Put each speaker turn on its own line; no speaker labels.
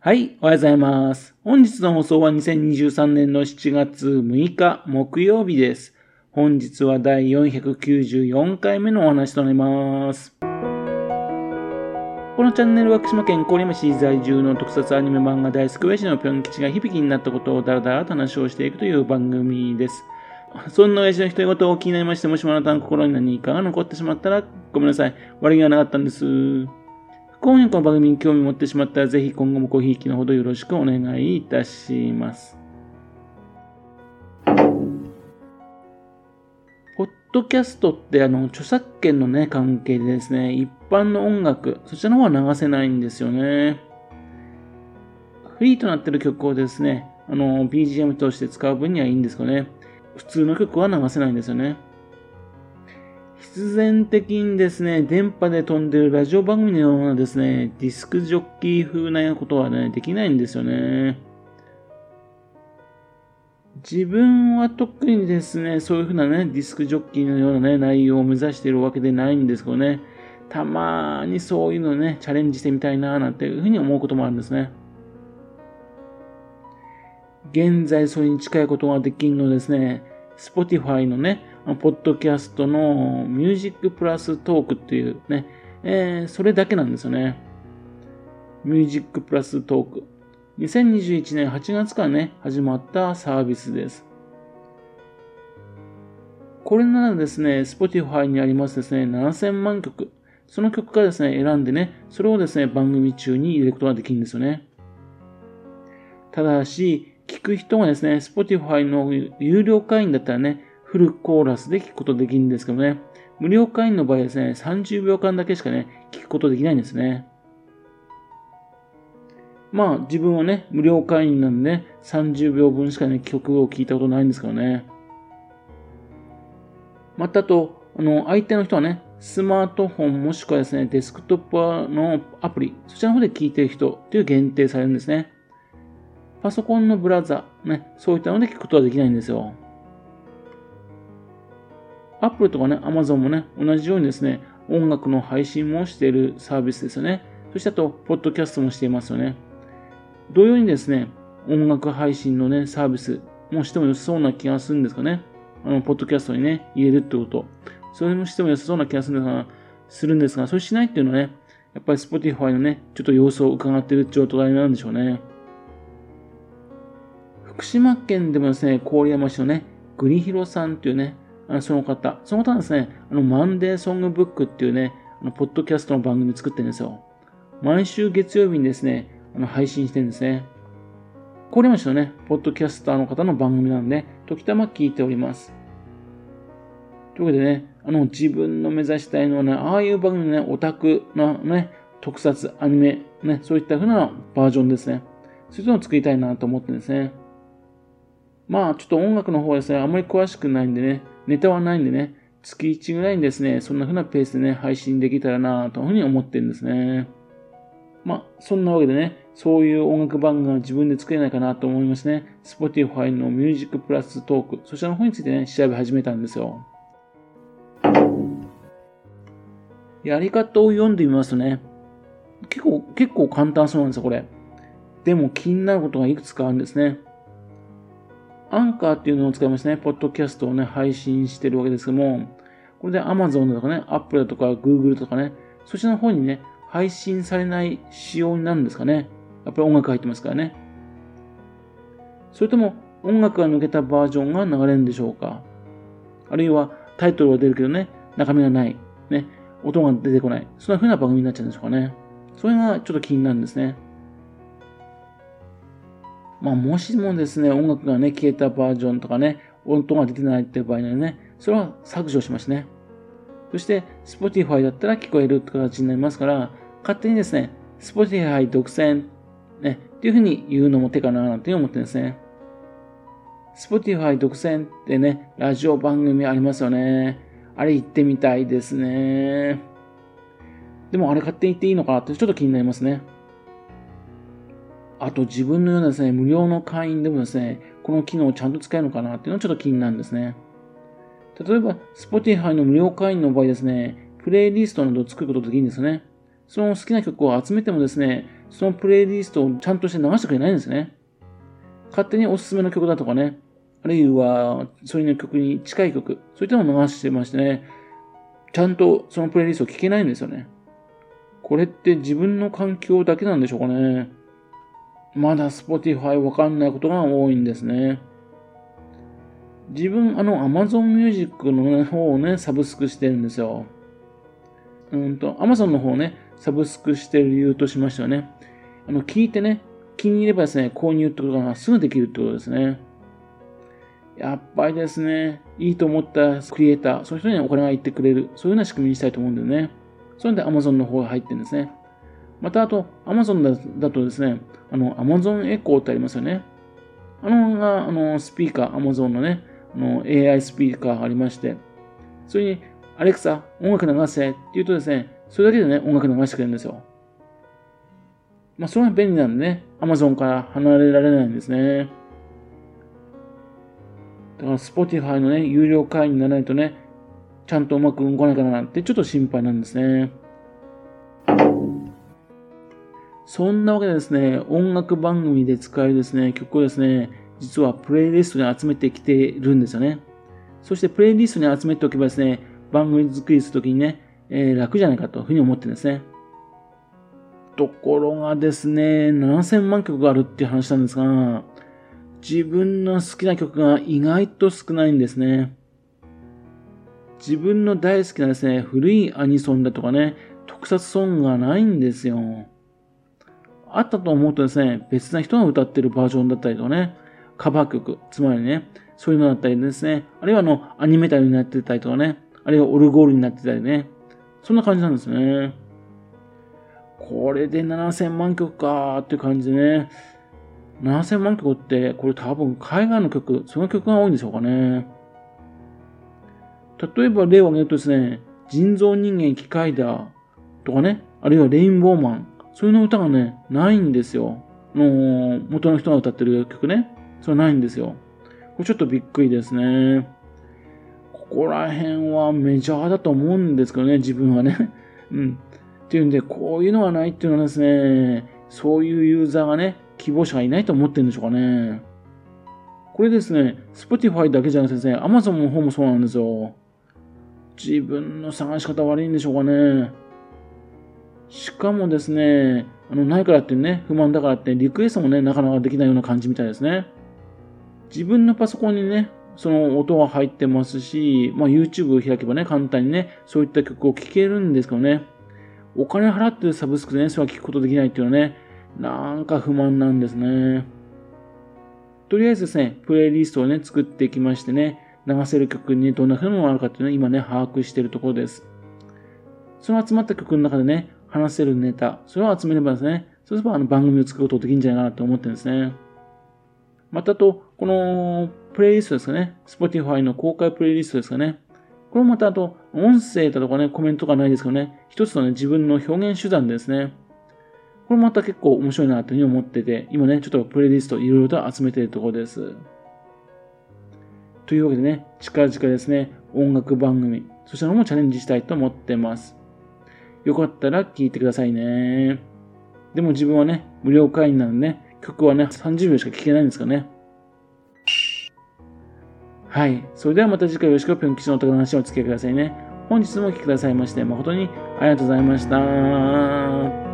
はい、おはようございます。本日の放送は2023年の7月6日木曜日です。本日は第494回目のお話となります。このチャンネルは福島県郡山市在住の特撮アニメ漫画大好き親父のぴょん吉が響きになったことをだらだらと話をしていくという番組です。そんな親父の独り言を気になりまして、もしもあなたの心に何かが残ってしまったらごめんなさい。悪気がなかったんです。今夜この番組に興味を持ってしまったら、ぜひ今後もごひいきのほどよろしくお願いいたします。ポッドキャストってあの著作権のね関係でですね、一般の音楽、そちらの方は流せないんですよね。フリーとなってる曲をですね、あの BGM として使う分にはいいんですけどね、普通の曲は流せないんですよね。必然的にですね、電波で飛んでるラジオ番組のようなですね、ディスクジョッキー風なことはね、できないんですよね。自分は特にですね、そういう風なね、ディスクジョッキーのようなね、内容を目指しているわけでないんですけどね、たまにそういうのね、チャレンジしてみたいなー、なんていう風に思うこともあるんですね。現在それに近いことができるのですね、Spotify のね、ポッドキャストのミュージックプラストークっていうね、えー、それだけなんですよね。ミュージックプラストーク。2021年8月からね、始まったサービスです。これならですね、Spotify にありますですね、7000万曲。その曲からですね、選んでね、それをですね、番組中に入れることができるんですよね。ただし、聞く人がですね、Spotify の有料会員だったらね、フルコーラスで聞くことできるんですけどね、無料会員の場合ですね、30秒間だけしかね、聞くことできないんですね。まあ、自分はね、無料会員なんでね、30秒分しかね、曲を聴いたことないんですけどね。またと、あの、相手の人はね、スマートフォンもしくはですね、デスクトップのアプリ、そちらの方で聞いてる人という限定されるんですね。パソコンのブラウザ、ね、そういったので聞くことはできないんですよ。Apple とかね、Amazon もね、同じようにですね、音楽の配信もしているサービスですよね。そしてあと、ポッドキャストもしていますよね。同様にですね、音楽配信のね、サービスもしても良さそうな気がするんですかね。あの、ポッドキャストにね、入れるってこと。それもしても良さそうな気がするんですが、するんですが、それしないっていうのはね、やっぱり Spotify のね、ちょっと様子を伺っている状態なんでしょうね。福島県でもですね、郡山市のね、グリヒロさんっていうね、その方。その方はですね、あの、マンデーソングブックっていうね、あの、ポッドキャストの番組作ってるんですよ。毎週月曜日にですね、あの、配信してるんですね。これましたね、ポッドキャスターの方の番組なんで、時たま聞いております。というわけでね、あの、自分の目指したいのはね、ああいう番組のね、オタクのね、特撮、アニメ、ね、そういった風なバージョンですね。そういうのを作りたいなと思ってるんですね。まあ、ちょっと音楽の方はですね、あまり詳しくないんでね、ネタはないんでね、月1ぐらいにですね、そんな風なペースでね、配信できたらなというふうに思ってるんですね。まあ、そんなわけでね、そういう音楽番組が自分で作れないかなと思いますね。Spotify のミュージックプラストーク、そちらの方についてね、調べ始めたんですよ。やり方を読んでみますとね、結構、結構簡単そうなんですよ、これ。でも気になることがいくつかあるんですね。アンカーっていうのを使いましてね、ポッドキャストをね、配信してるわけですけども、これで Amazon だとかね、Apple だとか Google とかね、そちらの方にね、配信されない仕様になるんですかね。やっぱり音楽入ってますからね。それとも音楽が抜けたバージョンが流れるんでしょうかあるいはタイトルは出るけどね、中身がない。ね、音が出てこない。そんな風な番組になっちゃうんでしょうかね。それがちょっと気になるんですね。まあ、もしもですね、音楽がね、消えたバージョンとかね、音が出てないっていう場合にはね、それは削除しますね。そして、Spotify だったら聞こえるって形になりますから、勝手にですね、Spotify 独占、ね、っていうふうに言うのも手かななんて思ってるんですね。Spotify 独占ってね、ラジオ番組ありますよね。あれ行ってみたいですね。でもあれ勝手に言っていいのかなってちょっと気になりますね。あと自分のようなですね、無料の会員でもですね、この機能をちゃんと使えるのかなっていうのはちょっと気になるんですね。例えば、Spotify の無料会員の場合ですね、プレイリストなどを作ることができるんですよね。その好きな曲を集めてもですね、そのプレイリストをちゃんとして流してくれないんですね。勝手におすすめの曲だとかね、あるいは、それの曲に近い曲、そういったのを流してましてね、ちゃんとそのプレイリストを聴けないんですよね。これって自分の環境だけなんでしょうかね。まだ Spotify わかんないことが多いんですね。自分、あの、Amazon Music の方をね、サブスクしてるんですよ。うんと、Amazon の方をね、サブスクしてる理由としましてはね、あの、聞いてね、気に入ればですね、購入ってことがすぐできるってことですね。やっぱりですね、いいと思ったクリエイター、そういう人にお金が入ってくれる、そういうような仕組みにしたいと思うんだよね。それで Amazon の方が入ってるんですね。また、あと、Amazon だとですね、あの、Amazon Echo ってありますよね。あの、あの、スピーカー、Amazon のね、あの、AI スピーカーがありまして、それに、アレクサ、音楽流せって言うとですね、それだけでね、音楽流してくれるんですよ。まあ、それが便利なんでね、Amazon から離れられないんですね。だから Spotify のね、有料会員にならないとね、ちゃんとうまく動かないかなってちょっと心配なんですね。そんなわけでですね、音楽番組で使えるですね、曲をですね、実はプレイリストに集めてきているんですよね。そしてプレイリストに集めておけばですね、番組作りするときにね、えー、楽じゃないかというふうに思ってるんですね。ところがですね、7000万曲があるっていう話なんですが、自分の好きな曲が意外と少ないんですね。自分の大好きなですね、古いアニソンだとかね、特撮ソングがないんですよ。あったと思うとですね、別な人が歌ってるバージョンだったりとかね、カバー曲、つまりね、そういうのだったりですね、あるいはあの、アニメタルになってたりとかね、あるいはオルゴールになってたりね、そんな感じなんですね。これで7000万曲かーっていう感じでね、7000万曲って、これ多分海外の曲、その曲が多いんでしょうかね。例えば例を挙げるとですね、人造人間機械だとかね、あるいはレインボーマン、そういうの歌がね、ないんですよ。の元の人が歌ってる曲ね。それないんですよ。これちょっとびっくりですね。ここら辺はメジャーだと思うんですけどね、自分はね。うん。っていうんで、こういうのがないっていうのはですね、そういうユーザーがね、希望者がいないと思ってるんでしょうかね。これですね、Spotify だけじゃなくてですね、Amazon の方もそうなんですよ。自分の探し方悪いんでしょうかね。しかもですね、あの、ないからってね、不満だからってリクエストもね、なかなかできないような感じみたいですね。自分のパソコンにね、その音は入ってますし、まあ YouTube 開けばね、簡単にね、そういった曲を聴けるんですけどね、お金払ってるサブスクでね、それは聞くことできないっていうのはね、なんか不満なんですね。とりあえずですね、プレイリストをね、作ってきましてね、流せる曲にどんな風なのがあるかっていうのを今ね、把握しているところです。その集まった曲の中でね、話せるネタ、それを集めればですね、そうすればあの番組を作ることができるんじゃないかなと思ってるんですね。またと、このプレイリストですかね、Spotify の公開プレイリストですかね、これもまたあと、音声だとかね、コメントがないですけどね、一つのね、自分の表現手段ですね。これもまた結構面白いなというふうに思ってて、今ね、ちょっとプレイリストいろいろと集めているところです。というわけでね、近々ですね、音楽番組、そちらのもチャレンジしたいと思ってます。よかったら聴いてくださいね。でも自分はね、無料会員なんでね、曲はね、30秒しか聴けないんですかね。はい。それではまた次回よろしくぴょん吉のお宝の話をお付き合いくださいね。本日もお聴きくださいまして、誠にありがとうございました。